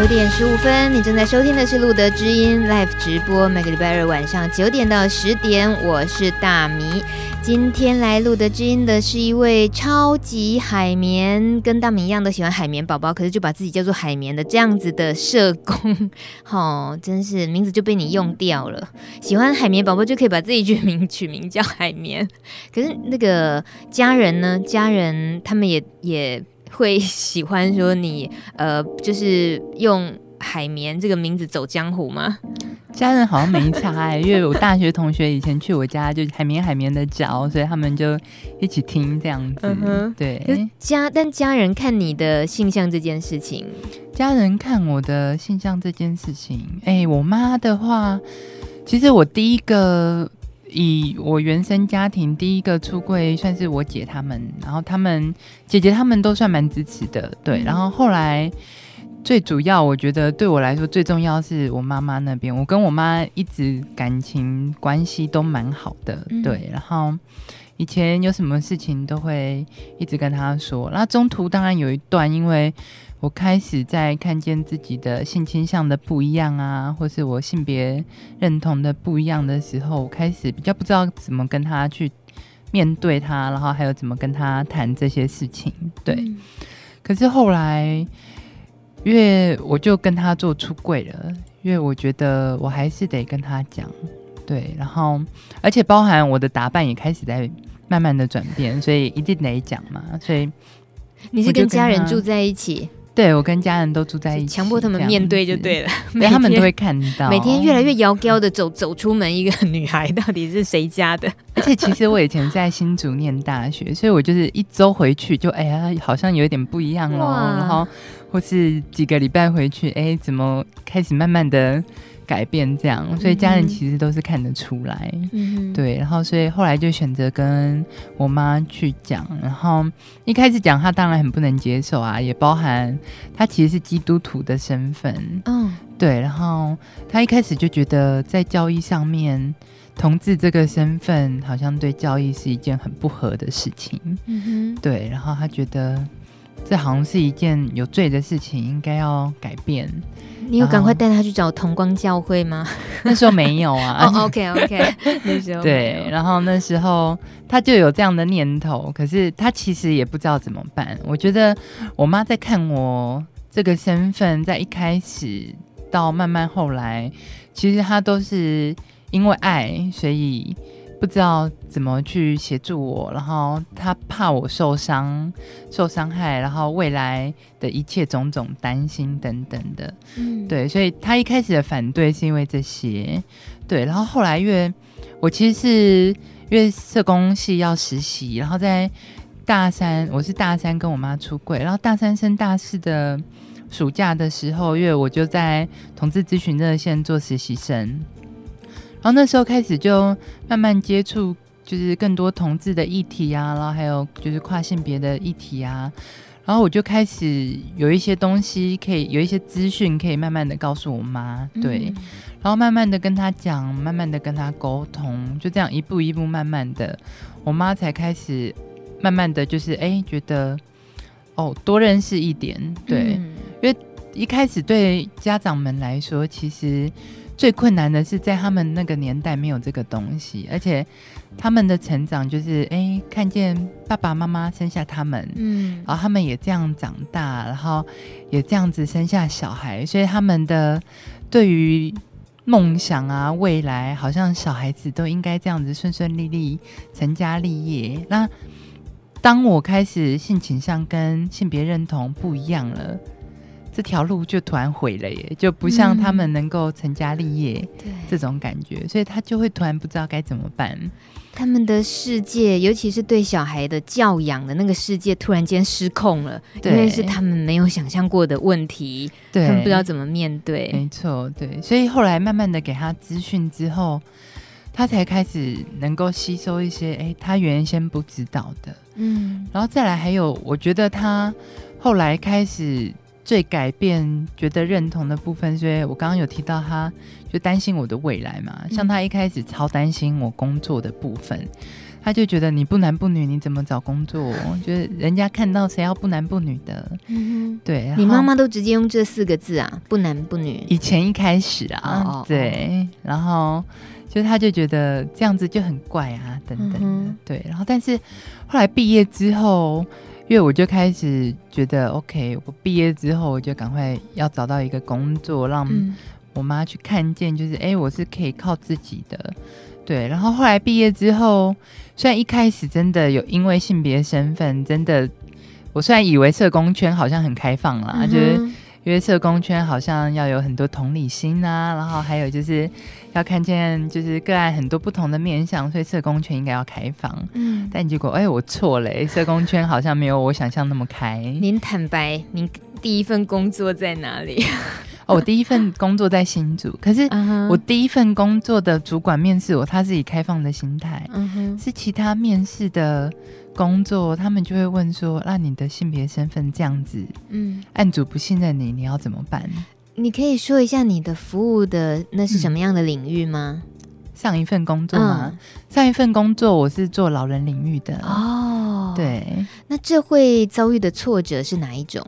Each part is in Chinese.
九点十五分，你正在收听的是路德知音 Live 直播，每个礼拜二晚上九点到十点，我是大米。今天来路德之音的是一位超级海绵，跟大米一样都喜欢海绵宝宝，可是就把自己叫做海绵的这样子的社工，哦，真是名字就被你用掉了。喜欢海绵宝宝就可以把自己取名取名叫海绵，可是那个家人呢？家人他们也也。会喜欢说你呃，就是用海绵这个名字走江湖吗？家人好像没差哎，因为我大学同学以前去我家就海绵海绵的叫，所以他们就一起听这样子。嗯、对，家但家人看你的性向这件事情，家人看我的性向这件事情，哎，我妈的话，其实我第一个。以我原生家庭第一个出柜算是我姐他们，然后他们姐姐他们都算蛮支持的，对。然后后来最主要，我觉得对我来说最重要是我妈妈那边，我跟我妈一直感情关系都蛮好的，对。然后以前有什么事情都会一直跟他说，那中途当然有一段因为。我开始在看见自己的性倾向的不一样啊，或是我性别认同的不一样的时候，我开始比较不知道怎么跟他去面对他，然后还有怎么跟他谈这些事情。对，嗯、可是后来，因为我就跟他做出柜了，因为我觉得我还是得跟他讲。对，然后而且包含我的打扮也开始在慢慢的转变，所以一定得讲嘛。所以你是跟家人住在一起？对，我跟家人都住在一起，强迫他们面对就对了。对，他们都会看到，每天越来越摇高的走走出门，一个女孩到底是谁家的？而且其实我以前在新竹念大学，所以我就是一周回去就哎呀，好像有点不一样哦。哇然后或是几个礼拜回去，哎，怎么开始慢慢的。改变这样，所以家人其实都是看得出来，嗯、对。然后，所以后来就选择跟我妈去讲。然后一开始讲，她当然很不能接受啊，也包含她其实是基督徒的身份，嗯，对。然后她一开始就觉得在教义上面，同志这个身份好像对教义是一件很不合的事情，嗯哼，对。然后他觉得这好像是一件有罪的事情，应该要改变。你有赶快带他去找同光教会吗？那时候没有啊。哦，OK OK，那时候对，然后那时候他就有这样的念头，可是他其实也不知道怎么办。我觉得我妈在看我这个身份，在一开始到慢慢后来，其实她都是因为爱，所以。不知道怎么去协助我，然后他怕我受伤、受伤害，然后未来的一切种种担心等等的，嗯，对，所以他一开始的反对是因为这些，对，然后后来因为我其实是因为社工系要实习，然后在大三，我是大三跟我妈出柜，然后大三升大四的暑假的时候，因为我就在同志咨询热线做实习生。然后那时候开始就慢慢接触，就是更多同志的议题啊，然后还有就是跨性别的议题啊，然后我就开始有一些东西可以有一些资讯可以慢慢的告诉我妈，对，嗯、然后慢慢的跟她讲，慢慢的跟她沟通，就这样一步一步慢慢的，我妈才开始慢慢的就是哎觉得哦多认识一点，对，嗯、因为一开始对家长们来说其实。最困难的是在他们那个年代没有这个东西，而且他们的成长就是哎、欸，看见爸爸妈妈生下他们，嗯，然后他们也这样长大，然后也这样子生下小孩，所以他们的对于梦想啊、未来，好像小孩子都应该这样子顺顺利利成家立业。那当我开始性倾向跟性别认同不一样了。这条路就突然毁了耶，就不像他们能够成家立业，嗯、这种感觉，所以他就会突然不知道该怎么办。他们的世界，尤其是对小孩的教养的那个世界，突然间失控了，因为是他们没有想象过的问题，对他们不知道怎么面对。没错，对，所以后来慢慢的给他资讯之后，他才开始能够吸收一些，哎，他原先不知道的，嗯，然后再来还有，我觉得他后来开始。最改变觉得认同的部分，所以我刚刚有提到他，就担心我的未来嘛。像他一开始超担心我工作的部分，他就觉得你不男不女，你怎么找工作？就是人家看到谁要不男不女的。嗯，对。你妈妈都直接用这四个字啊，不男不女。以前一开始啊，哦、对，然后就他就觉得这样子就很怪啊，等等的。嗯、对，然后但是后来毕业之后。因为我就开始觉得，OK，我毕业之后我就赶快要找到一个工作，让我妈去看见，就是哎、欸，我是可以靠自己的，对。然后后来毕业之后，虽然一开始真的有因为性别身份，真的，我虽然以为社工圈好像很开放啦，就是。因为社工圈好像要有很多同理心啊，然后还有就是要看见就是个案很多不同的面向，所以社工圈应该要开放。嗯，但结果哎，我错了，社工圈好像没有我想象那么开。您坦白，您第一份工作在哪里？哦，我第一份工作在新竹，可是我第一份工作的主管面试我，他是以开放的心态，是其他面试的。工作，他们就会问说：“那你的性别身份这样子，嗯，案主不信任你，你要怎么办？”你可以说一下你的服务的那是什么样的领域吗？嗯、上一份工作吗？嗯、上一份工作我是做老人领域的哦。对，那这会遭遇的挫折是哪一种？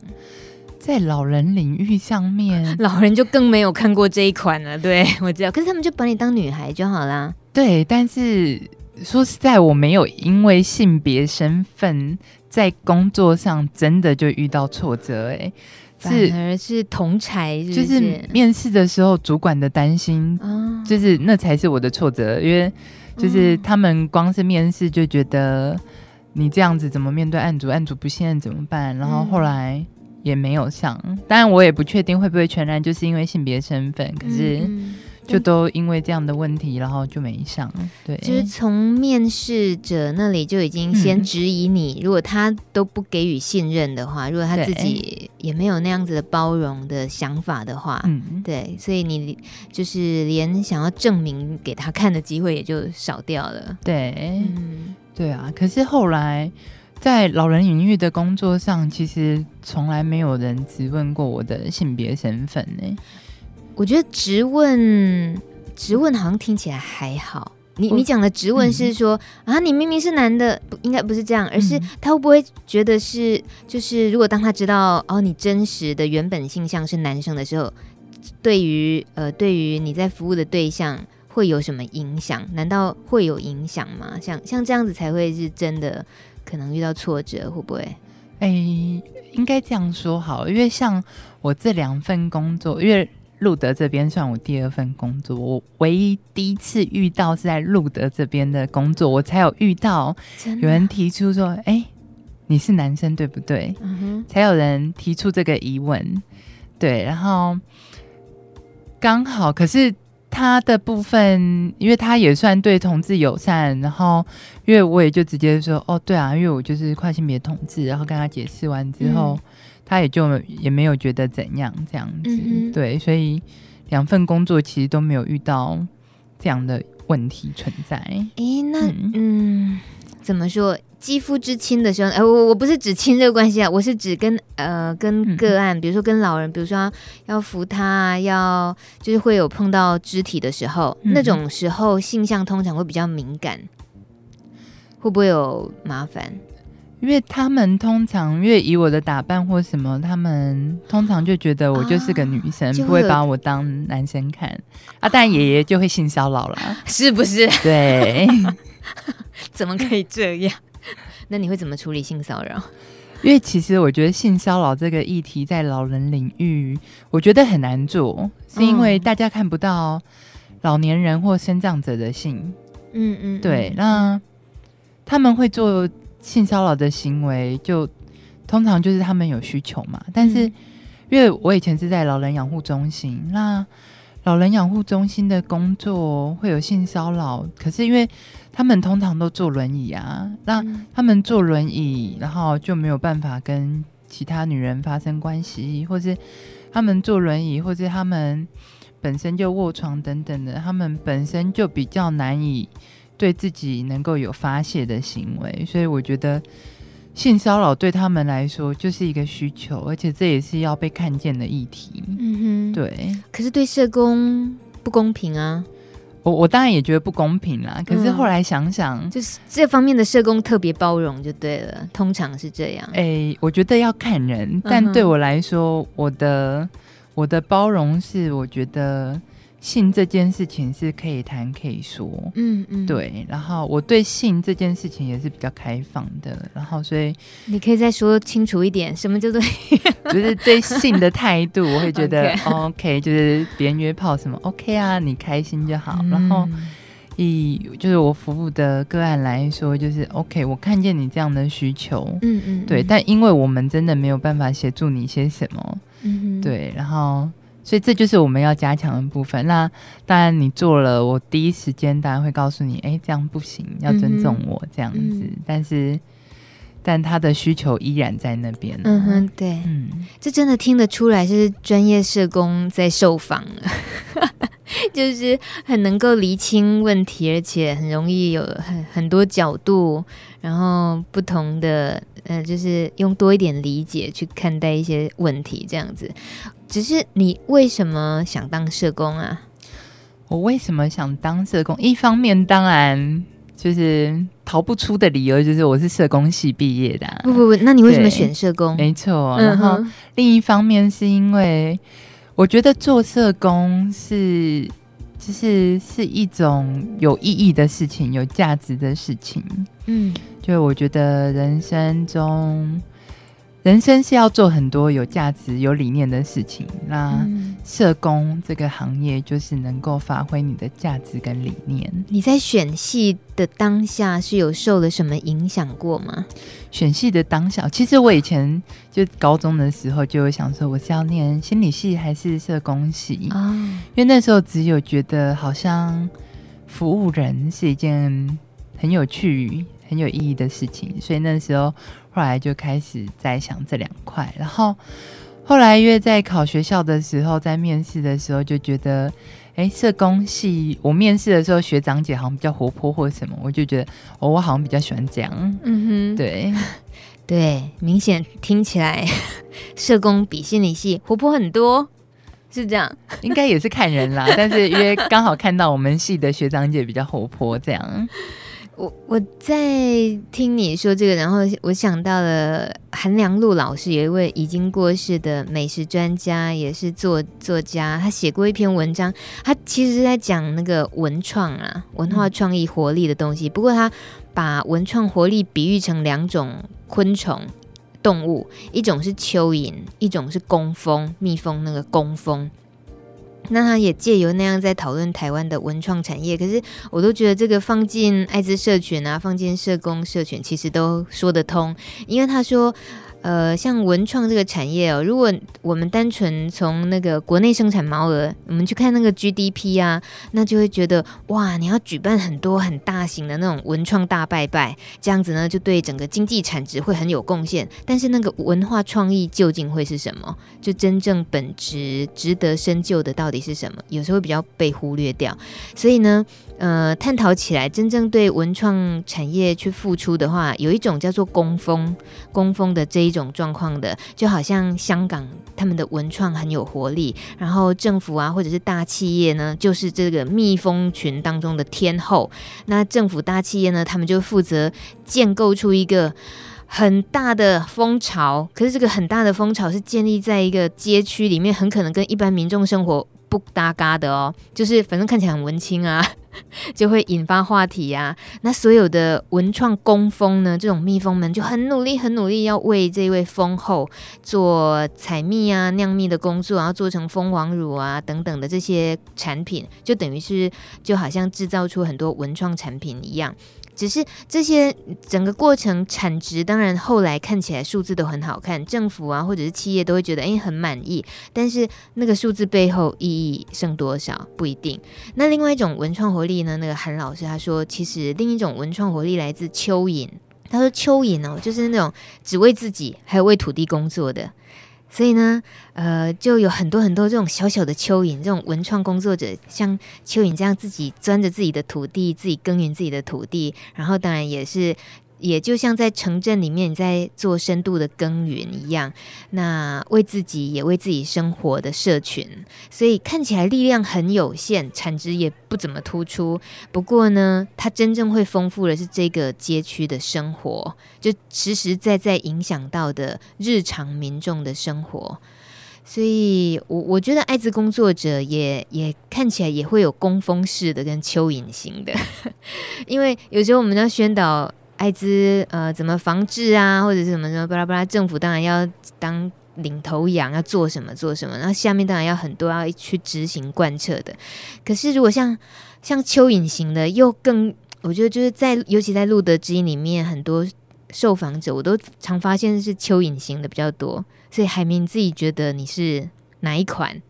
在老人领域上面，老人就更没有看过这一款了。对，我知道，可是他们就把你当女孩就好啦。对，但是。说实在，我没有因为性别身份在工作上真的就遇到挫折，欸，哎，反而是同侪，就是面试的时候主管的担心，就是那才是我的挫折，因为就是他们光是面试就觉得你这样子怎么面对案主，案主不信任怎么办？然后后来也没有上，当然我也不确定会不会全然就是因为性别身份，可是。就都因为这样的问题，然后就没上。对，就是从面试者那里就已经先质疑你，嗯、如果他都不给予信任的话，如果他自己也没有那样子的包容的想法的话，嗯，对，所以你就是连想要证明给他看的机会也就少掉了。对，嗯，对啊。可是后来在老人领域的工作上，其实从来没有人质问过我的性别身份呢。我觉得质问，质问好像听起来还好。你你讲的质问是说、嗯、啊，你明明是男的，不应该不是这样，而是他会不会觉得是，就是如果当他知道哦，你真实的原本性向是男生的时候，对于呃，对于你在服务的对象会有什么影响？难道会有影响吗？像像这样子才会是真的，可能遇到挫折会不会？哎，应该这样说好，因为像我这两份工作，因为。路德这边算我第二份工作，我唯一第一次遇到是在路德这边的工作，我才有遇到有人提出说：“哎、欸，你是男生对不对？”嗯、才有人提出这个疑问。对，然后刚好，可是他的部分，因为他也算对同志友善，然后因为我也就直接说：“哦，对啊，因为我就是跨性别同志。”然后跟他解释完之后。嗯他也就也没有觉得怎样这样子，嗯、对，所以两份工作其实都没有遇到这样的问题存在。诶，那嗯，嗯，怎么说？肌肤之亲的时候，哎，我我不是指亲热关系啊，我是指跟呃跟个案，比如说跟老人，比如说要，扶他，要就是会有碰到肢体的时候，嗯、那种时候性向通常会比较敏感，会不会有麻烦？因为他们通常，因为以我的打扮或什么，他们通常就觉得我就是个女生，啊、不会把我当男生看啊。但爷爷就会性骚扰了，是不是？对，怎么可以这样？那你会怎么处理性骚扰？因为其实我觉得性骚扰这个议题在老人领域，我觉得很难做，是因为大家看不到老年人或生长者的性。嗯嗯，对，那他们会做。性骚扰的行为，就通常就是他们有需求嘛。但是，因为我以前是在老人养护中心，那老人养护中心的工作会有性骚扰，可是因为他们通常都坐轮椅啊，那他们坐轮椅，然后就没有办法跟其他女人发生关系，或是他们坐轮椅，或是他们本身就卧床等等的，他们本身就比较难以。对自己能够有发泄的行为，所以我觉得性骚扰对他们来说就是一个需求，而且这也是要被看见的议题。嗯哼，对。可是对社工不公平啊！我我当然也觉得不公平啦。可是后来想想，嗯、就是这方面的社工特别包容就对了，通常是这样。哎、欸，我觉得要看人，但对我来说，我的我的包容是我觉得。性这件事情是可以谈可以说，嗯嗯，对。然后我对性这件事情也是比较开放的，然后所以你可以再说清楚一点，什么叫做 就是对性的态度，我会觉得 Okay. OK，就是别人约炮什么 OK 啊，你开心就好。嗯、然后以就是我服务的个案来说，就是 OK，我看见你这样的需求，嗯嗯，对。但因为我们真的没有办法协助你些什么，嗯哼，对，然后。所以这就是我们要加强的部分。那当然，你做了，我第一时间当然会告诉你，哎，这样不行，要尊重我这样子。嗯、但是，但他的需求依然在那边。嗯哼，对，嗯，这真的听得出来是专业社工在受访了，就是很能够厘清问题，而且很容易有很很多角度，然后不同的，呃，就是用多一点理解去看待一些问题，这样子。只是你为什么想当社工啊？我为什么想当社工？一方面当然就是逃不出的理由，就是我是社工系毕业的啊。不不不，那你为什么选社工？没错。然后另一方面是因为我觉得做社工是就是是一种有意义的事情，有价值的事情。嗯，就我觉得人生中。人生是要做很多有价值、有理念的事情。那社工这个行业就是能够发挥你的价值跟理念。你在选戏的当下是有受了什么影响过吗？选戏的当下，其实我以前就高中的时候就有想说，我是要念心理系还是社工系啊？哦，因为那时候只有觉得好像服务人是一件很有趣、很有意义的事情，所以那时候。后来就开始在想这两块，然后后来因为在考学校的时候，在面试的时候就觉得，哎，社工系我面试的时候学长姐好像比较活泼或什么，我就觉得哦，我好像比较喜欢这样。嗯哼，对 对，明显听起来社工比心理系活泼很多，是这样？应该也是看人啦，但是因为刚好看到我们系的学长姐比较活泼，这样。我我在听你说这个，然后我想到了韩良露老师，有一位已经过世的美食专家，也是作作家，他写过一篇文章，他其实是在讲那个文创啊，文化创意活力的东西。不过他把文创活力比喻成两种昆虫动物，一种是蚯蚓，一种是工蜂，蜜蜂那个工蜂。那他也借由那样在讨论台湾的文创产业，可是我都觉得这个放进艾滋社群啊，放进社工社群，其实都说得通，因为他说。呃，像文创这个产业哦，如果我们单纯从那个国内生产毛额，我们去看那个 GDP 啊，那就会觉得哇，你要举办很多很大型的那种文创大拜拜，这样子呢，就对整个经济产值会很有贡献。但是那个文化创意究竟会是什么？就真正本质值得深究的到底是什么？有时候会比较被忽略掉。所以呢，呃，探讨起来，真正对文创产业去付出的话，有一种叫做工蜂，工蜂的这一。种状况的，就好像香港他们的文创很有活力，然后政府啊或者是大企业呢，就是这个蜜蜂群当中的天后。那政府大企业呢，他们就负责建构出一个很大的蜂巢。可是这个很大的蜂巢是建立在一个街区里面，很可能跟一般民众生活不搭嘎的哦，就是反正看起来很文青啊。就会引发话题呀、啊。那所有的文创工蜂呢，这种蜜蜂们就很努力，很努力要为这位蜂后做采蜜啊、酿蜜的工作，然后做成蜂王乳啊等等的这些产品，就等于是就好像制造出很多文创产品一样。只是这些整个过程产值，当然后来看起来数字都很好看，政府啊或者是企业都会觉得诶很满意。但是那个数字背后意义剩多少不一定。那另外一种文创活力呢？那个韩老师他说，其实另一种文创活力来自蚯蚓。他说蚯蚓哦，就是那种只为自己还有为土地工作的。所以呢，呃，就有很多很多这种小小的蚯蚓，这种文创工作者，像蚯蚓这样自己钻着自己的土地，自己耕耘自己的土地，然后当然也是也就像在城镇里面你在做深度的耕耘一样，那为自己也为自己生活的社群，所以看起来力量很有限，产值也不怎么突出。不过呢，它真正会丰富的是这个街区的生活，就实实在在影响到的日常民众的生活。所以我我觉得艾滋工作者也也看起来也会有工蜂式的跟蚯蚓型的，因为有时候我们要宣导艾滋呃怎么防治啊，或者是什么什么巴拉巴拉，政府当然要当领头羊，要做什么做什么，然后下面当然要很多要去执行贯彻的。可是如果像像蚯蚓型的，又更我觉得就是在尤其在路德知音里面很多。受访者我都常发现是蚯蚓型的比较多，所以海明自己觉得你是哪一款？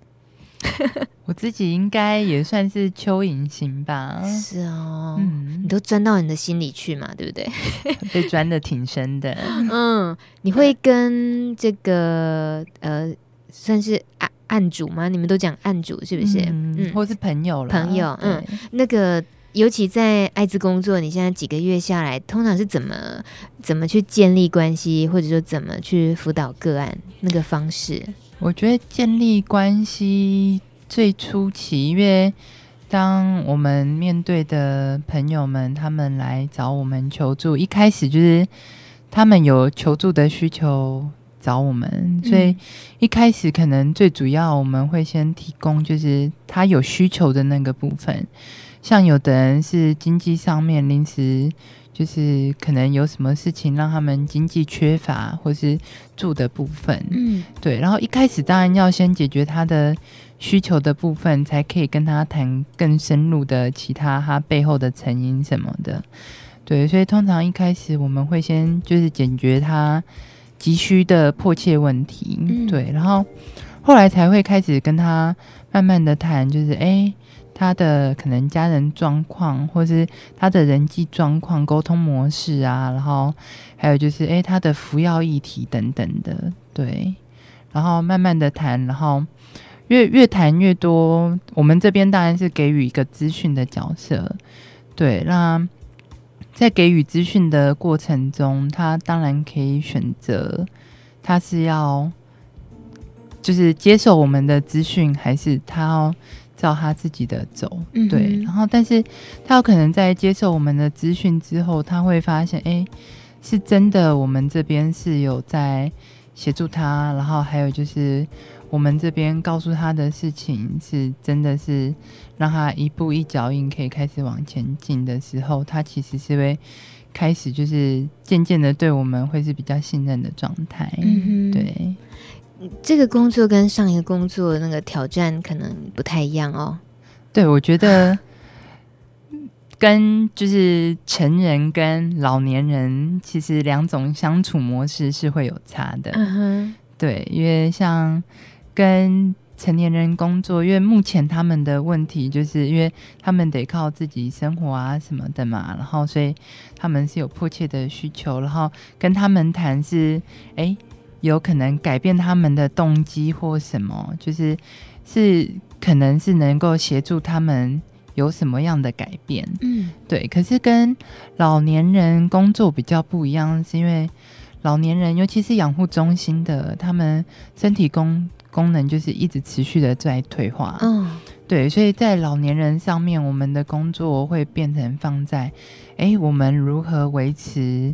我自己应该也算是蚯蚓型吧。是哦，嗯，你都钻到你的心里去嘛，对不对？被钻的挺深的。嗯，你会跟这个呃，算是案案主吗？你们都讲案主是不是？嗯，嗯或是朋友了？朋友，嗯，那个。尤其在艾滋工作，你现在几个月下来，通常是怎么怎么去建立关系，或者说怎么去辅导个案那个方式？我觉得建立关系最初期，因为当我们面对的朋友们他们来找我们求助，一开始就是他们有求助的需求找我们，所以一开始可能最主要我们会先提供就是他有需求的那个部分。像有的人是经济上面临时，就是可能有什么事情让他们经济缺乏，或是住的部分，嗯，对。然后一开始当然要先解决他的需求的部分，才可以跟他谈更深入的其他他背后的成因什么的，对。所以通常一开始我们会先就是解决他急需的迫切问题，嗯、对。然后后来才会开始跟他慢慢的谈，就是哎。他的可能家人状况，或是他的人际状况、沟通模式啊，然后还有就是，诶，他的服药议题等等的，对，然后慢慢的谈，然后越越谈越多，我们这边当然是给予一个资讯的角色，对，那在给予资讯的过程中，他当然可以选择，他是要就是接受我们的资讯，还是他要。照他自己的走，对，然后，但是他有可能在接受我们的资讯之后，他会发现，哎，是真的，我们这边是有在协助他，然后还有就是我们这边告诉他的事情是真的是让他一步一脚印可以开始往前进的时候，他其实是会开始就是渐渐的对我们会是比较信任的状态，嗯，对。这个工作跟上一个工作那个挑战可能不太一样哦。对，我觉得 跟就是成人跟老年人其实两种相处模式是会有差的。嗯哼，对，因为像跟成年人工作，因为目前他们的问题就是因为他们得靠自己生活啊什么的嘛，然后所以他们是有迫切的需求，然后跟他们谈是哎。有可能改变他们的动机或什么，就是是可能是能够协助他们有什么样的改变，嗯，对。可是跟老年人工作比较不一样，是因为老年人，尤其是养护中心的，他们身体功功能就是一直持续的在退化，嗯，对。所以在老年人上面，我们的工作会变成放在，哎，我们如何维持。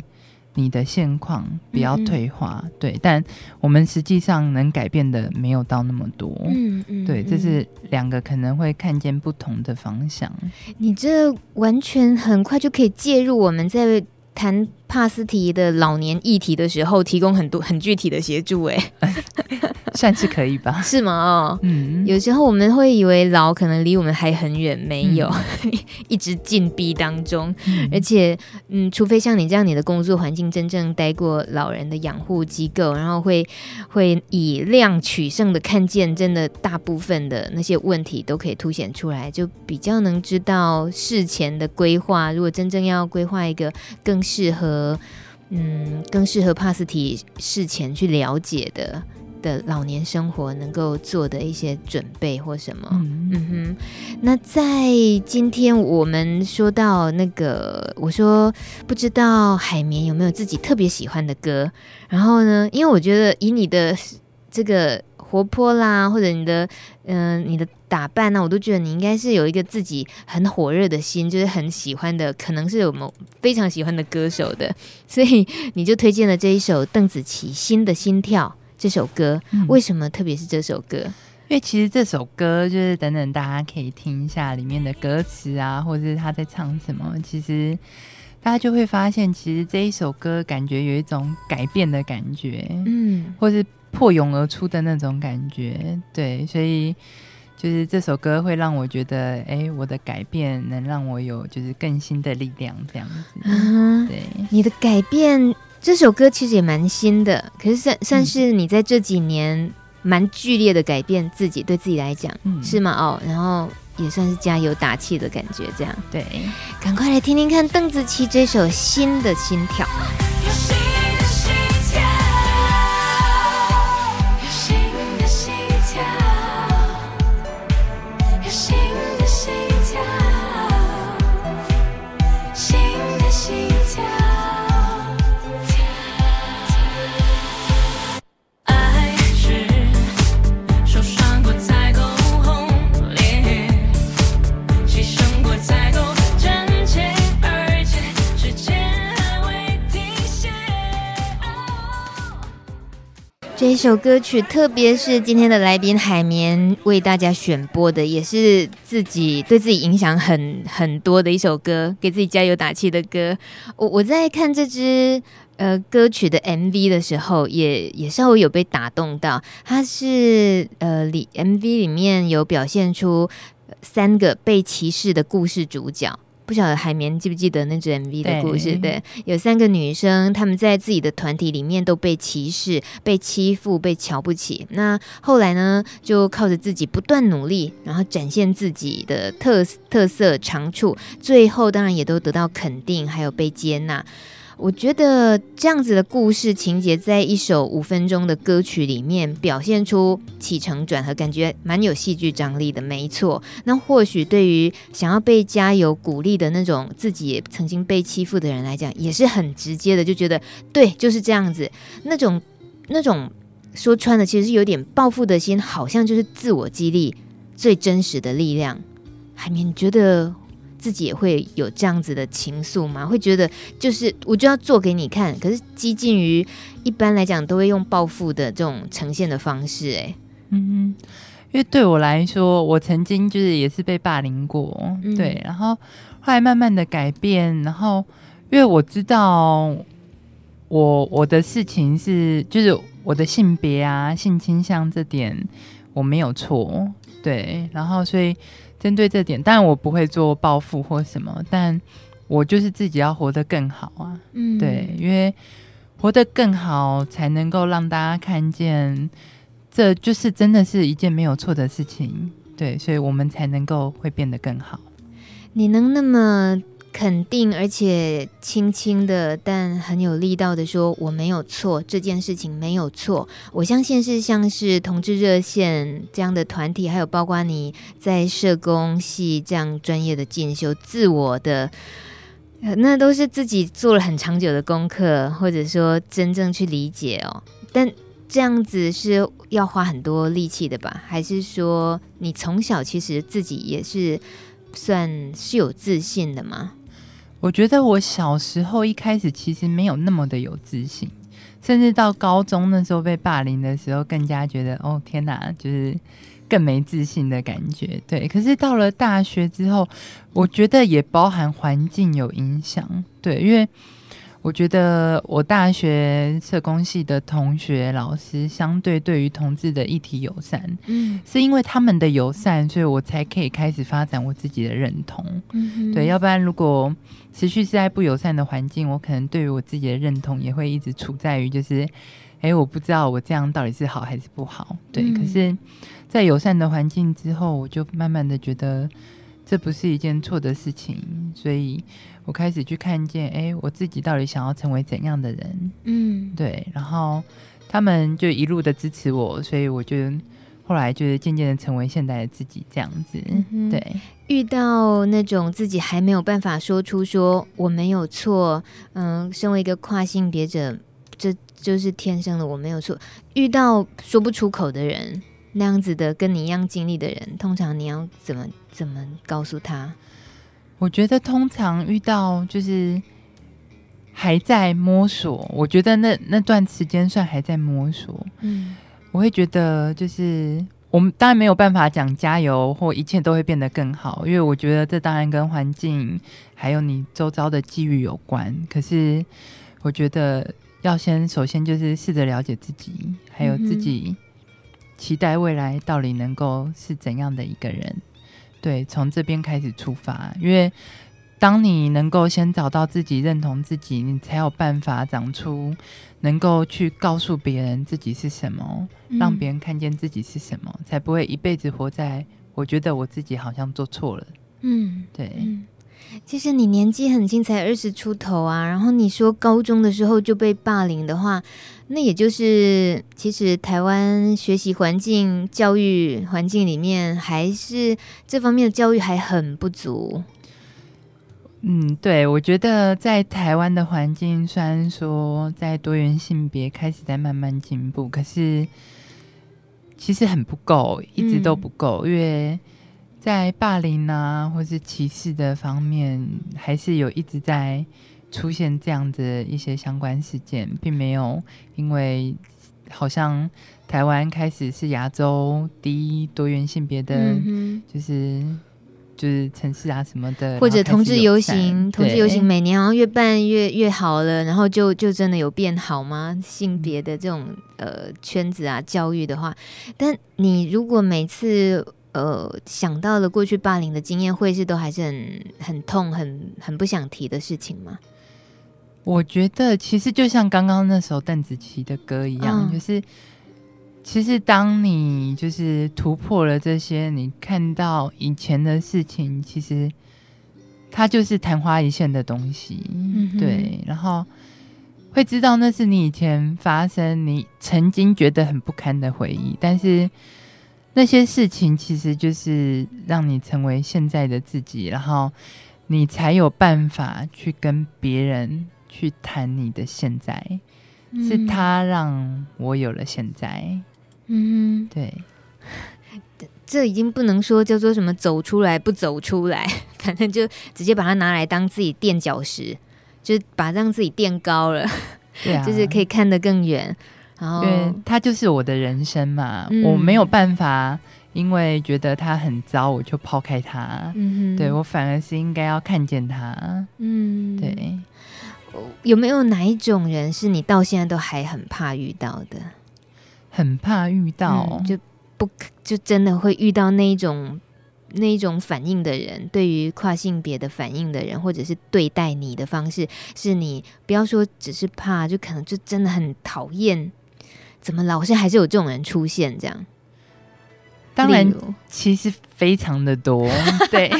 你的现况不要退化，嗯、对，但我们实际上能改变的没有到那么多，嗯嗯，对，这是两个可能会看见不同的方向。你这完全很快就可以介入我们在谈帕斯提的老年议题的时候，提供很多很具体的协助，哎，算是可以吧？是吗？哦，嗯，有时候我们会以为老可能离我们还很远，没有，嗯、一直禁闭当中，嗯、而且，嗯，除非像你这样，你的工作环境真正待过老人的养护机构，然后会会以量取胜的看见，真的大部分的那些问题都可以凸显出来，就比较能知道事前的规划。如果真正要规划一个更适合。嗯，更适合帕斯提事前去了解的的老年生活能够做的一些准备或什么。嗯，嗯哼，那在今天我们说到那个，我说不知道海绵有没有自己特别喜欢的歌，然后呢，因为我觉得以你的这个。活泼啦，或者你的嗯、呃，你的打扮呢、啊，我都觉得你应该是有一个自己很火热的心，就是很喜欢的，可能是有某非常喜欢的歌手的，所以你就推荐了这一首邓紫棋《新的心跳》这首歌。嗯、为什么特别是这首歌？因为其实这首歌就是等等，大家可以听一下里面的歌词啊，或者是他在唱什么，其实大家就会发现，其实这一首歌感觉有一种改变的感觉，嗯，或是。破涌而出的那种感觉，对，所以就是这首歌会让我觉得，哎、欸，我的改变能让我有就是更新的力量，这样子。嗯，对，你的改变，这首歌其实也蛮新的，可是算算是你在这几年蛮剧烈的改变自己，对自己来讲，嗯，是吗？哦，然后也算是加油打气的感觉，这样。对，赶快来听听看邓紫棋这首《新的心跳》。首歌曲，特别是今天的来宾海绵为大家选播的，也是自己对自己影响很很多的一首歌，给自己加油打气的歌。我我在看这支呃歌曲的 MV 的时候也，也也稍微有被打动到。它是呃里 MV 里面有表现出三个被歧视的故事主角。不晓得海绵记不记得那支 MV 的故事？对，对，有三个女生，她们在自己的团体里面都被歧视、被欺负、被瞧不起。那后来呢，就靠着自己不断努力，然后展现自己的特特色长处，最后当然也都得到肯定，还有被接纳。我觉得这样子的故事情节，在一首五分钟的歌曲里面表现出起承转合，感觉蛮有戏剧张力的。没错，那或许对于想要被加油鼓励的那种自己曾经被欺负的人来讲，也是很直接的，就觉得对，就是这样子。那种那种说穿了，其实是有点报复的心，好像就是自我激励最真实的力量。海绵，觉得？自己也会有这样子的情愫吗？会觉得就是我就要做给你看，可是激进于一般来讲都会用报复的这种呈现的方式，哎，嗯，因为对我来说，我曾经就是也是被霸凌过，嗯、对，然后后来慢慢的改变，然后因为我知道我我的事情是就是我的性别啊性倾向这点我没有错，对，然后所以。针对这点，当然我不会做报复或什么，但我就是自己要活得更好啊。嗯，对，因为活得更好，才能够让大家看见，这就是真的是一件没有错的事情。对，所以我们才能够会变得更好。你能那么肯定，而且轻轻的，但很有力道的说：“我没有错，这件事情没有错。”我相信是像是同志热线这样的团体，还有包括你在社工系这样专业的进修，自我的那都是自己做了很长久的功课，或者说真正去理解哦。但这样子是要花很多力气的吧？还是说你从小其实自己也是算是有自信的吗？我觉得我小时候一开始其实没有那么的有自信，甚至到高中那时候被霸凌的时候，更加觉得哦天哪，就是更没自信的感觉。对，可是到了大学之后，我觉得也包含环境有影响。对，因为。我觉得我大学社工系的同学老师相对对于同志的议题友善，嗯，是因为他们的友善，所以我才可以开始发展我自己的认同，嗯，对，要不然如果持续是在不友善的环境，我可能对于我自己的认同也会一直处在于就是，哎，我不知道我这样到底是好还是不好，对，嗯，可是，在友善的环境之后，我就慢慢的觉得这不是一件错的事情，所以。我开始去看见，哎、欸，我自己到底想要成为怎样的人？嗯，对。然后他们就一路的支持我，所以我就后来就是渐渐的成为现在的自己这样子。嗯、对，遇到那种自己还没有办法说出说我没有错，嗯，身为一个跨性别者，这就是天生的，我没有错。遇到说不出口的人，那样子的跟你一样经历的人，通常你要怎么怎么告诉他？我觉得通常遇到就是还在摸索，我觉得那那段时间算还在摸索。嗯，我会觉得就是我们当然没有办法讲加油或一切都会变得更好，因为我觉得这当然跟环境还有你周遭的际遇有关。可是我觉得要先首先就是试着了解自己，还有自己期待未来到底能够是怎样的一个人。对，从这边开始出发，因为当你能够先找到自己、认同自己，你才有办法长出能够去告诉别人自己是什么，嗯、让别人看见自己是什么，才不会一辈子活在我觉得我自己好像做错了。嗯，对。嗯其实你年纪很轻，才二十出头啊。然后你说高中的时候就被霸凌的话，那也就是其实台湾学习环境、教育环境里面，还是这方面的教育还很不足。嗯，对，我觉得在台湾的环境，虽然说在多元性别开始在慢慢进步，可是其实很不够，一直都不够，因为。在霸凌啊，或是歧视的方面，还是有一直在出现这样的一些相关事件，并没有因为好像台湾开始是亚洲第一多元性别的，嗯、就是就是城市啊什么的，或者同志游行，同志游行每年好像越办越越好了，然后就就真的有变好吗？性别的这种呃圈子啊，教育的话，但你如果每次。呃，想到了过去霸凌的经验，会是都还是很很痛、很很不想提的事情吗？我觉得其实就像刚刚那首邓紫棋的歌一样，嗯、就是其实当你就是突破了这些，你看到以前的事情，其实它就是昙花一现的东西，嗯、对，然后会知道那是你以前发生，你曾经觉得很不堪的回忆，但是。那些事情其实就是让你成为现在的自己，然后你才有办法去跟别人去谈你的现在。嗯、是他让我有了现在。嗯，对。这已经不能说叫做什么走出来不走出来，反正就直接把它拿来当自己垫脚石，就把让自己垫高了，对啊，就是可以看得更远。因为他就是我的人生嘛，嗯、我没有办法，因为觉得他很糟，我就抛开他。嗯，对，我反而是应该要看见他。嗯，对。有没有哪一种人是你到现在都还很怕遇到的？很怕遇到，嗯、就不就真的会遇到那一种那一种反应的人，对于跨性别的反应的人，或者是对待你的方式，是你不要说只是怕，就可能就真的很讨厌。怎么老是还是有这种人出现？这样，当然其实非常的多。对，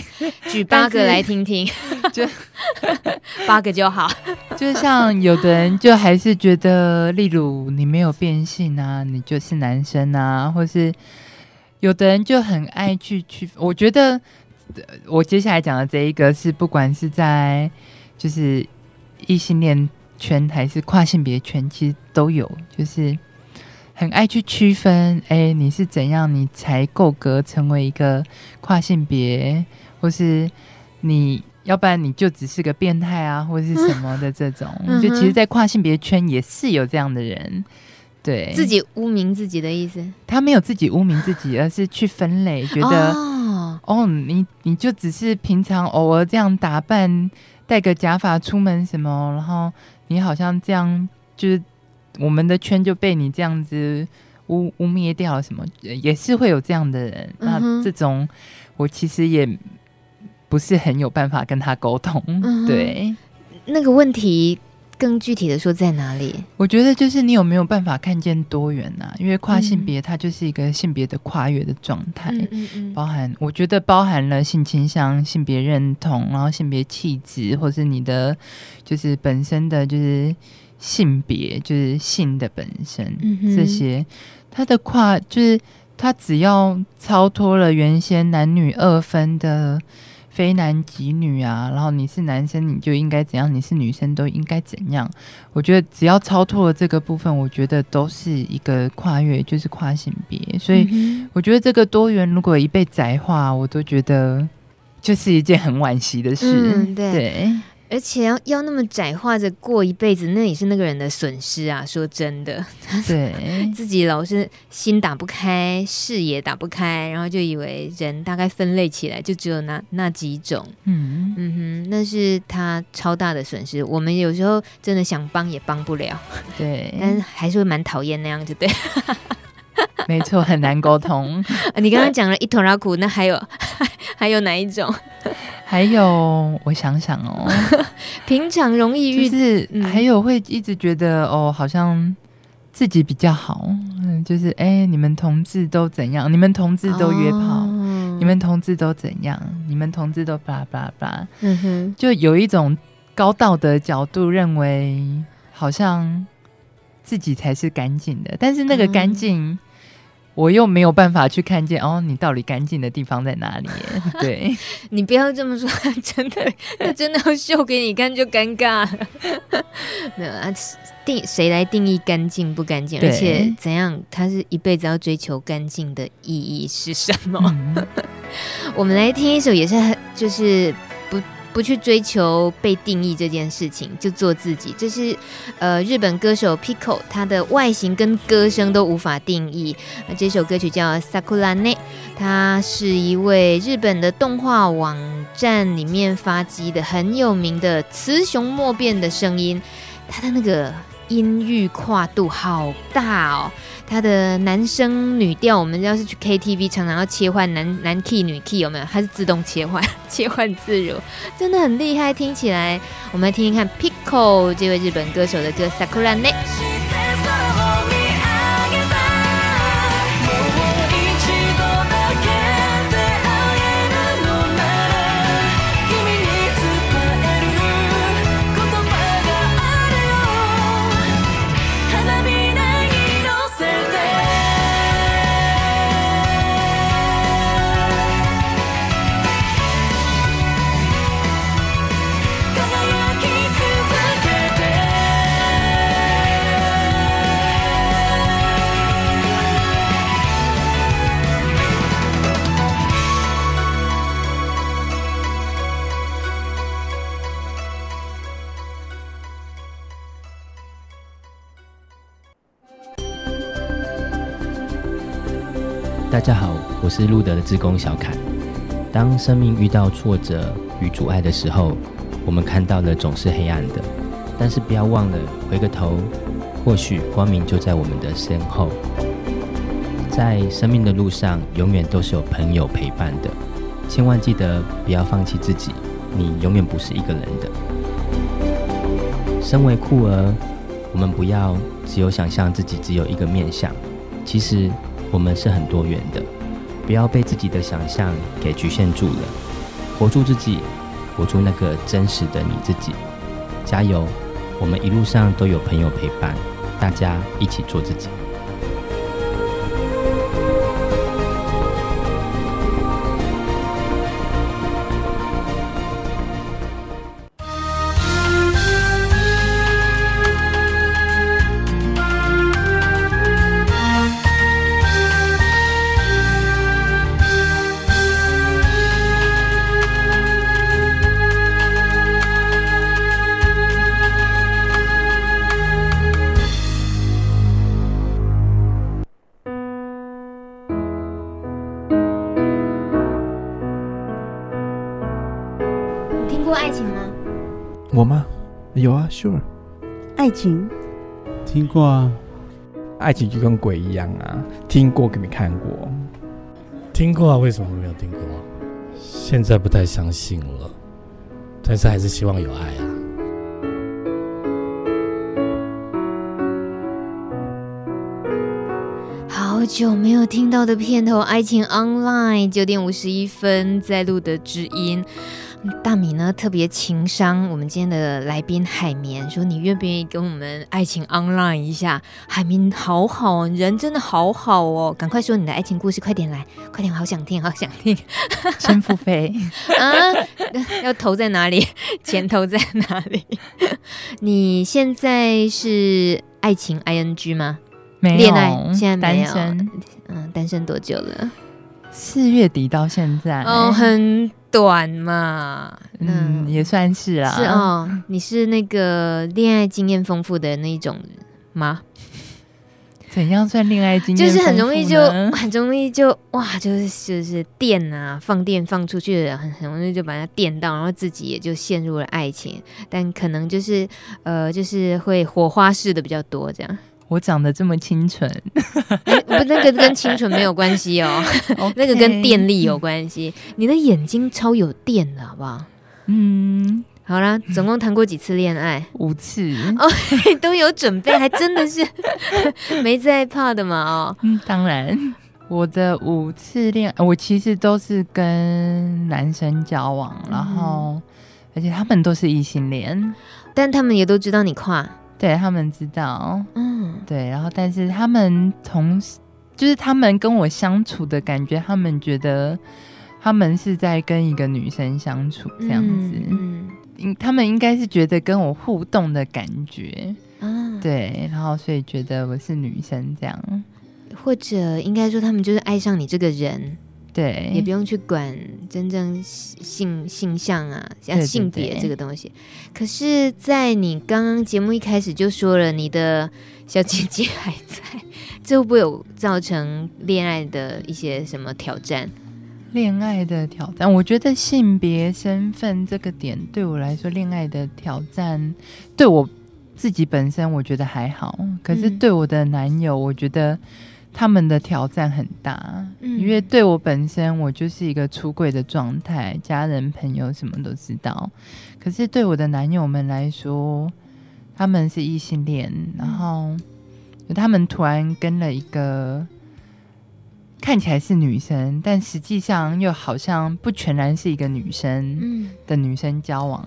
举八个来听听，就 八个就好。就像有的人就还是觉得，例如你没有变性啊，你就是男生啊，或是有的人就很爱去去。我觉得我接下来讲的这一个是，不管是在就是异性恋圈还是跨性别圈，其实都有，就是。很爱去区分，哎、欸，你是怎样，你才够格成为一个跨性别，或是你要不然你就只是个变态啊，或是什么的 这种。嗯、就其实，在跨性别圈也是有这样的人，对，自己污名自己的意思。他没有自己污名自己，而是去分类，觉得哦，哦，你你就只是平常偶尔这样打扮，戴个假发出门什么，然后你好像这样就是。我们的圈就被你这样子污污蔑掉了，什么也是会有这样的人。嗯、那这种我其实也不是很有办法跟他沟通。嗯、对，那个问题更具体的说在哪里？我觉得就是你有没有办法看见多元呐、啊？因为跨性别它就是一个性别的跨越的状态，包含我觉得包含了性倾向、性别认同，然后性别气质，或是你的就是本身的就是性别，就是性的本身、嗯、这些，它的跨就是它只要超脱了原先男女二分的。非男即女啊，然后你是男生你就应该怎样，你是女生都应该怎样。我觉得只要超脱了这个部分，我觉得都是一个跨越，就是跨性别。所以我觉得这个多元如果一被窄化，我都觉得就是一件很惋惜的事。嗯、对。对而且要要那么窄化着过一辈子，那也是那个人的损失啊！说真的，对 自己老是心打不开，视野打不开，然后就以为人大概分类起来就只有那那几种。嗯嗯哼，那是他超大的损失。我们有时候真的想帮也帮不了，对，但还是会蛮讨厌那样，就对。没错，很难沟通。你刚刚讲了一头拉苦，那还有还有哪一种？还有，我想想哦，平常容易遇，就是还有会一直觉得、嗯、哦，好像自己比较好，嗯，就是哎、欸，你们同志都怎样？你们同志都约炮，哦、你们同志都怎样？你们同志都巴拉巴拉巴拉，嗯哼，就有一种高道德角度认为，好像自己才是干净的，但是那个干净。嗯我又没有办法去看见哦，你到底干净的地方在哪里？对，你不要这么说，真的，他真的要秀给你看就尴尬了。没有啊，定谁来定义干净不干净？而且怎样，他是一辈子要追求干净的意义是什么？嗯、我们来听一首，也是很就是。不去追求被定义这件事情，就做自己。这是呃日本歌手 Pico，他的外形跟歌声都无法定义。那这首歌曲叫《Sakura Ne》，他是一位日本的动画网站里面发迹的很有名的雌雄莫辨的声音，他的那个音域跨度好大哦。他的男声女调，我们要是去 KTV，常常要切换男男 key 女 key，有没有？它是自动切换，切换自如，真的很厉害。听起来，我们来听听看 Pico 这位日本歌手的歌《Sakura nex》。好，我是路德的志工小凯。当生命遇到挫折与阻碍的时候，我们看到的总是黑暗的。但是不要忘了回个头，或许光明就在我们的身后。在生命的路上，永远都是有朋友陪伴的。千万记得不要放弃自己，你永远不是一个人的。身为酷儿，我们不要只有想象自己只有一个面相，其实。我们是很多元的，不要被自己的想象给局限住了，活出自己，活出那个真实的你自己，加油！我们一路上都有朋友陪伴，大家一起做自己。sure。爱情，听过啊。爱情就跟鬼一样啊，听过跟没看过。听过啊，为什么没有听过？现在不太相信了，但是还是希望有爱啊。好久没有听到的片头，《爱情 Online》九点五十一分在录的知音。大米呢特别情商，我们今天的来宾海绵说：“你愿不愿意跟我们爱情 online 一下？”海绵好好，人真的好好哦，赶快说你的爱情故事，快点来，快点，好想听，好想听。先付费 啊？要投在哪里？钱投在哪里？你现在是爱情 ing 吗？没有，恋爱现在没有。单身。嗯，单身多久了？四月底到现在。哦，很。短嘛，嗯，也算是啊。是哦，你是那个恋爱经验丰富的那一种吗？怎样算恋爱经验？就是很容易就 很容易就哇，就是就是电啊，放电放出去的，很很容易就把它电到，然后自己也就陷入了爱情，但可能就是呃，就是会火花式的比较多这样。我长得这么清纯，欸，不，那个跟清纯没有关系哦. 那个跟电力有关系。你的眼睛超有电的，好不好？嗯，好啦，总共谈过几次恋爱？五次哦，都有准备，还真的是没在怕的嘛？哦，嗯，当然，我的五次恋爱，我其实都是跟男生交往，然后，嗯，而且他们都是异性恋，但他们也都知道你跨。对，他们知道，嗯，对，然后但是他们同时就是他们跟我相处的感觉，他们觉得他们是在跟一个女生相处这样子，嗯，嗯，他们应该是觉得跟我互动的感觉，啊，对，然后所以觉得我是女生这样，或者应该说他们就是爱上你这个人。对，也不用去管真正性性向啊，像性别这个东西。对对对。可是，在你刚刚节目一开始就说了，你的小姐姐还在，这会不会有造成恋爱的一些什么挑战？恋爱的挑战，我觉得性别身份这个点对我来说，恋爱的挑战对我自己本身我觉得还好，可是对我的男友，我觉得。他们的挑战很大，嗯，因为对我本身，我就是一个出柜的状态，家人朋友什么都知道。可是对我的男友们来说，他们是异性恋，然后他们突然跟了一个看起来是女生，但实际上又好像不全然是一个女生的女生交往，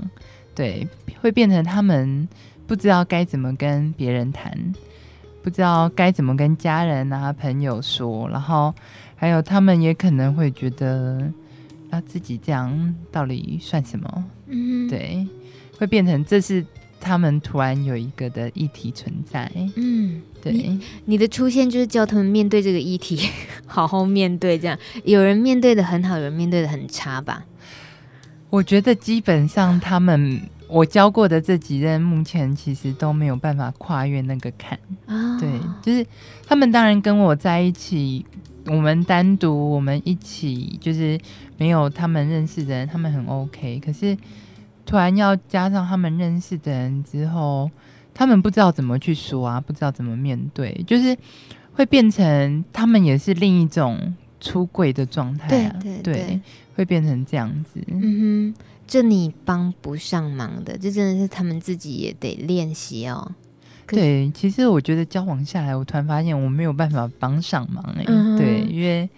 对，会变成他们不知道该怎么跟别人谈。不知道该怎么跟家人啊、朋友说，然后还有他们也可能会觉得，啊，自己这样到底算什么？嗯，对，会变成这是他们突然有一个的议题存在。嗯，对你，你的出现就是叫他们面对这个议题，好好面对。这样有人面对的很好，有人面对的很差吧？我觉得基本上他们。我教过的这几任，目前其实都没有办法跨越那个坎。啊，对，就是他们当然跟我在一起，我们单独，我们一起，就是没有他们认识的人，他们很 OK。可是突然要加上他们认识的人之后，他们不知道怎么去说啊，不知道怎么面对，就是会变成他们也是另一种出柜的状态啊。对对对，对，会变成这样子。嗯哼。这你帮不上忙的，这真的是他们自己也得练习哦。对，其实我觉得交往下来，我突然发现我没有办法帮上忙哎、欸嗯。对，因为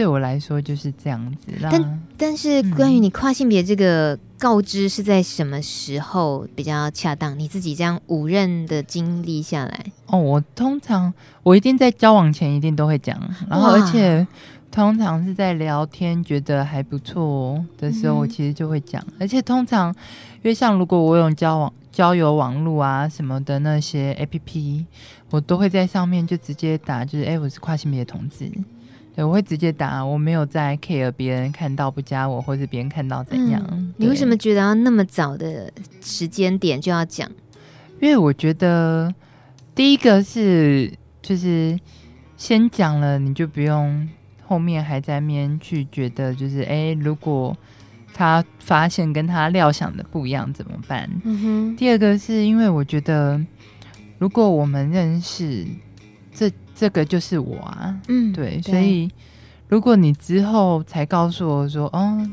对我来说就是这样子。但但是关于你跨性别这个告知是在什么时候比较恰当？你自己这样五任的经历下来，哦，我通常我一定在交往前一定都会讲，然后而且。通常是在聊天觉得还不错的时候，我其实就会讲、嗯。而且通常，因为像如果我有交往交友网络啊什么的那些 APP，我都会在上面就直接打，就是哎、欸，我是跨性别同志。对，我会直接打，我没有在 care 别人看到不加我，或是别人看到怎样、嗯。你为什么觉得要那么早的时间点就要讲？因为我觉得第一个是就是先讲了，你就不用。后面还在面去觉得就是哎、欸，如果他发现跟他料想的不一样怎么办？嗯哼。第二个是因为我觉得，如果我们认识，这这个就是我啊。嗯，对。所以如果你之后才告诉我说，哦，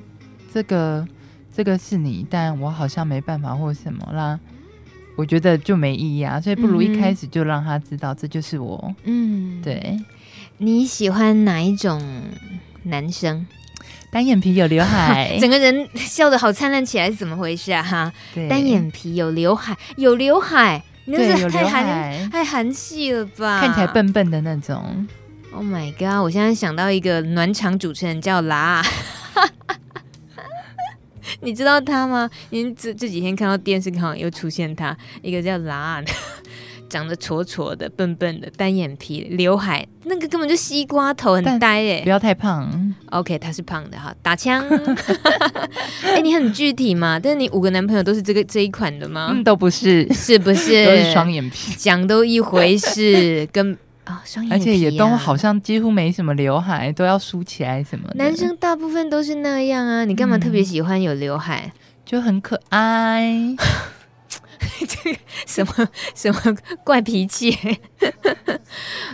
这个这个是你，但我好像没办法或什么啦，我觉得就没意义啊。所以不如一开始就让他知道这就是我。嗯，对。你喜欢哪一种男生？单眼皮有刘海，整个人笑得好灿烂起来，是怎么回事啊？哈，对单眼皮有刘海，有刘海，你那是太韩太韩系了吧？看起来笨笨的那种。Oh my god！我现在想到一个暖场主持人叫拉，你知道他吗？您这这几天看到电视，好像又出现他，一个叫拉，长得矬矬的、笨笨的、单眼皮、刘海，那个根本就西瓜头，很呆耶、不。要太胖。OK，他是胖的哈，打枪。哎、欸，你很具体嘛？但是你五个男朋友都是这个这一款的吗？嗯，都不是，是不是？都是双眼皮，讲都一回事，跟。啊，双眼皮、啊，而且也都好像几乎没什么刘海，都要梳起来什么的。男生大部分都是那样啊，你干嘛特别喜欢有刘海、嗯？就很可爱。这个什么什么怪脾气？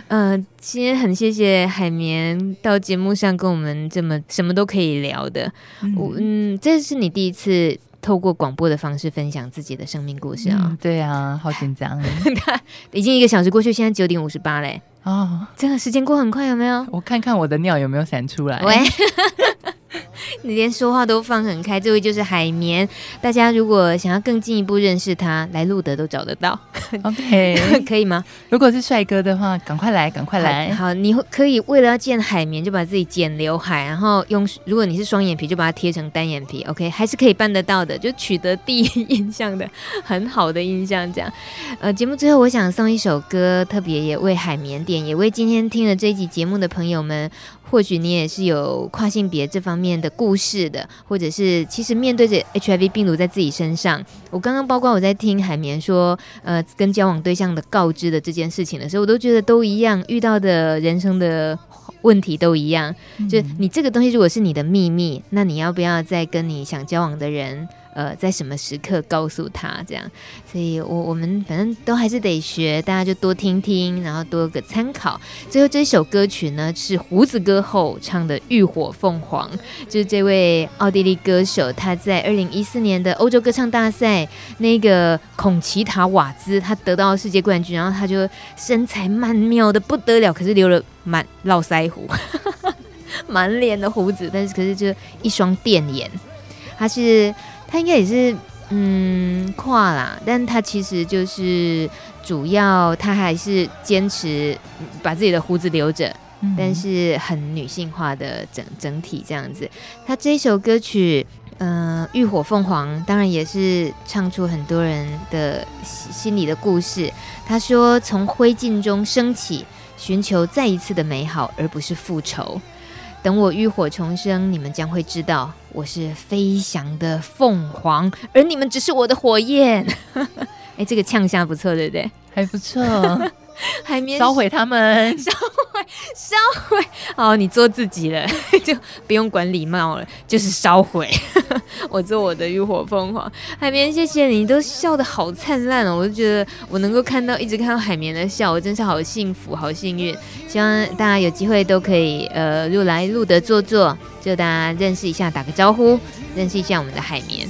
嗯、呃，今天很谢谢海绵到节目上跟我们这么什么都可以聊的。嗯，我嗯，这是你第一次透过广播的方式分享自己的生命故事啊？对啊，好紧张。已经一个小时过去，现在九点五十八嘞。哦，真的时间过很快，有没有？我看看我的尿有没有散出来。喂。你连说话都放很开，这位就是海绵。大家如果想要更进一步认识他，来路德都找得到。OK，可以吗？如果是帅哥的话，赶快来，赶快来。好，好，你可以为了要见海绵，就把自己剪刘海，然后用。如果你是双眼皮，就把它贴成单眼皮。OK，还是可以办得到的，就取得第一印象的很好的印象。这样，呃，节目最后我想送一首歌，特别也为海绵点，也为今天听了这一集节目的朋友们。或许你也是有跨性别这方面的故事的，或者是其实面对着 HIV 病毒在自己身上。我刚刚包括我在听海绵说，呃，跟交往对象的告知的这件事情的时候，我都觉得都一样，遇到的人生的问题都一样。嗯、就是你这个东西如果是你的秘密，那你要不要再跟你想交往的人？呃，在什么时刻告诉他这样？所以我我们反正都还是得学，大家就多听听，然后多个参考。最后这首歌曲呢，是胡子歌后唱的《浴火凤凰》，就是这位奥地利歌手，他在二零一四年的欧洲歌唱大赛，那个孔奇塔瓦兹，他得到世界冠军，然后他就身材曼妙的不得了，可是留了满络腮胡，满脸的胡子，但是可是就一双电眼，他是。他应该也是嗯跨啦，但他其实就是主要，他还是坚持把自己的胡子留着，嗯、但是很女性化的整整体这样子。他这首歌曲，嗯、呃，《浴火凤凰》，当然也是唱出很多人的心里的故事。他说：“从灰烬中升起，寻求再一次的美好，而不是复仇。等我浴火重生，你们将会知道。”我是飞翔的凤凰，而你们只是我的火焰。哎，这个呛下不错，对不对？还不错。海绵烧毁他们，烧毁。好，你做自己了，就不用管礼貌了，就是烧毁。我做我的浴火凤凰。海绵，谢谢你，都笑得好灿烂哦！我就觉得我能够看到，一直看到海绵的笑，我真是好幸福，好幸运。希望大家有机会都可以，呃，入来路德坐坐，就大家认识一下，打个招呼，认识一下我们的海绵。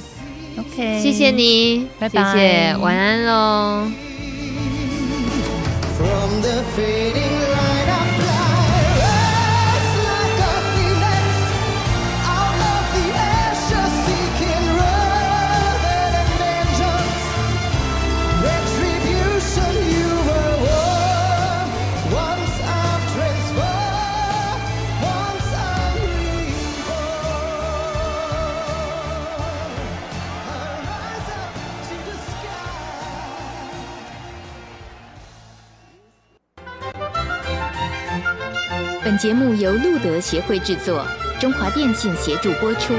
OK，谢谢你，拜拜，谢谢，晚安喽。本节目由路德协会制作，中华电信协助播出。